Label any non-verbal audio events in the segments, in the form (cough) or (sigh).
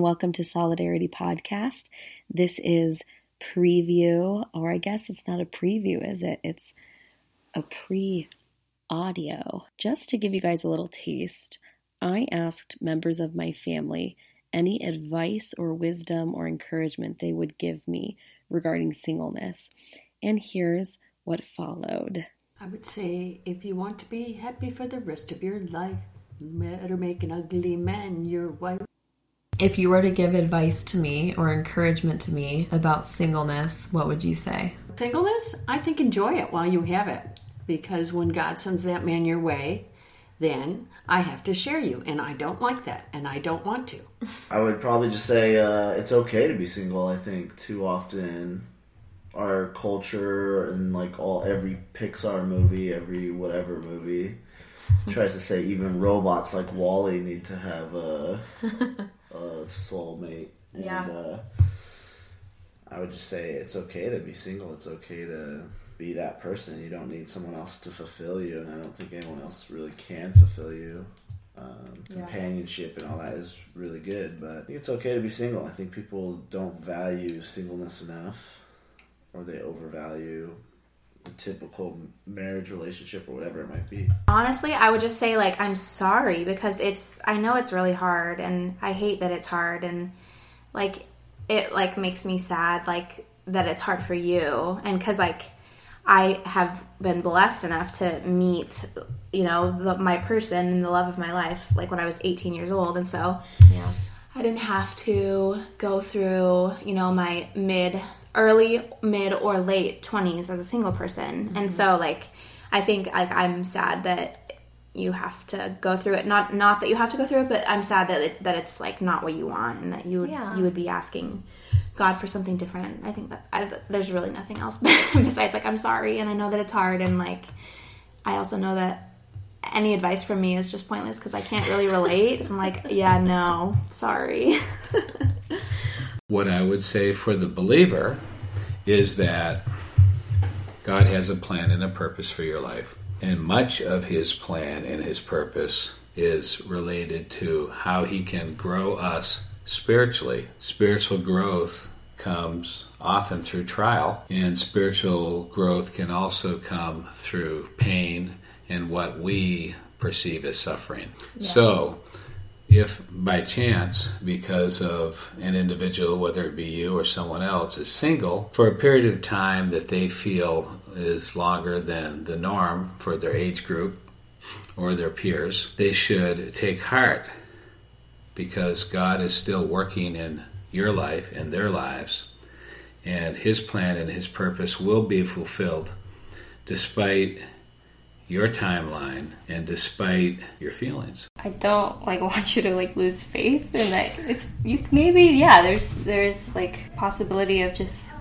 welcome to Solidarity Podcast. This is preview, or I guess it's not a preview, is it? It's a pre audio. Just to give you guys a little taste, I asked members of my family any advice or wisdom or encouragement they would give me regarding singleness. And here's what followed. I would say if you want to be happy for the rest of your life, better make an ugly man your wife. If you were to give advice to me or encouragement to me about singleness, what would you say? Singleness, I think enjoy it while you have it. Because when God sends that man your way, then I have to share you. And I don't like that. And I don't want to. I would probably just say uh, it's okay to be single. I think too often our culture and like all every Pixar movie, every whatever movie tries to say even robots like WALL-E need to have a, (laughs) a soulmate. And, Yeah. Uh, I would just say it's okay to be single. It's okay to be that person. You don't need someone else to fulfill you, and I don't think anyone else really can fulfill you. Um, companionship and all that is really good, but I think it's okay to be single. I think people don't value singleness enough, or they overvalue the typical marriage relationship or whatever it might be. Honestly, I would just say like I'm sorry because it's I know it's really hard and I hate that it's hard and like it like makes me sad like that it's hard for you and cuz like I have been blessed enough to meet you know the, my person and the love of my life like when I was 18 years old and so Yeah. I didn't have to go through, you know, my mid, early, mid, or late 20s as a single person. And mm-hmm. so, like, I think like I'm sad that you have to go through it. Not not that you have to go through it, but I'm sad that it, that it's like not what you want and that you would, Yeah. you would be asking God for something different. I think that I, there's really nothing else (laughs) besides like I'm sorry and I know that it's hard and like I also know that any advice from me is just pointless because I can't really relate. So I'm like, yeah, no, sorry. (laughs) What I would say for the believer is that God has a plan and a purpose for your life. And much of his plan and his purpose is related to how he can grow us spiritually. Spiritual growth comes often through trial, and spiritual growth can also come through pain and what we perceive as suffering. So, if by chance, because of an individual, whether it be you or someone else, is single for a period of time that they feel is longer than the norm for their age group or their peers, they should take heart because God is still working in your life and their lives, and His plan and His purpose will be fulfilled despite your timeline and despite your feelings. I don't like (laughs) want you to like lose faith in that it's you maybe yeah there's there's like possibility of just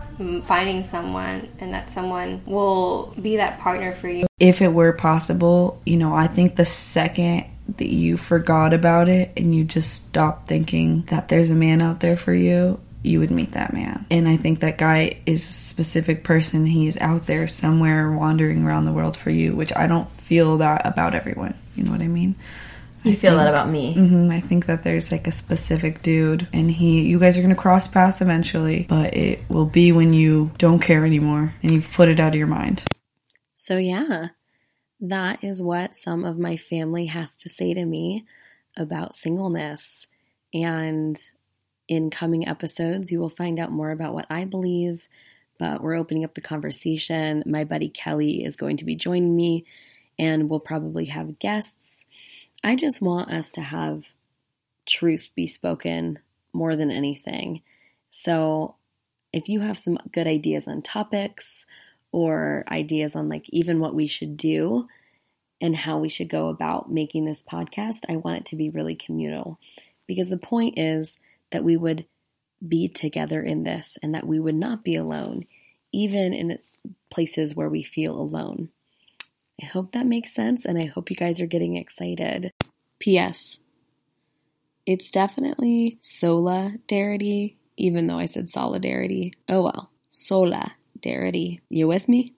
finding someone and that someone will be that partner for you if it were possible, you know, I think the second that you forgot about it and you just stopped thinking that there's a man out there for you, you would meet that man. And I think that guy is a specific person. He is out there somewhere wandering around the world for you, which I don't feel that about everyone. You know what I mean? You feel that about me. hmm I think that there's like a specific dude, and he, you guys are gonna cross paths eventually, but it will be when you don't care anymore and you've put it out of your mind. So, yeah, that is what some of my family has to say to me about singleness. And in coming episodes, you will find out more about what I believe, but we're opening up the conversation. My buddy Kelly is going to be joining me, and we'll probably have guests. I just want us to have truth be spoken more than anything. So, if you have some good ideas on topics, or ideas on like even what we should do and how we should go about making this podcast, I want it to be really communal because the point is that we would be together in this and that we would not be alone, even in places where we feel alone. I hope that makes sense and I hope you guys are getting excited. P.S. It's definitely solidarity, even though I said solidarity. Oh well, solidarity. You with me?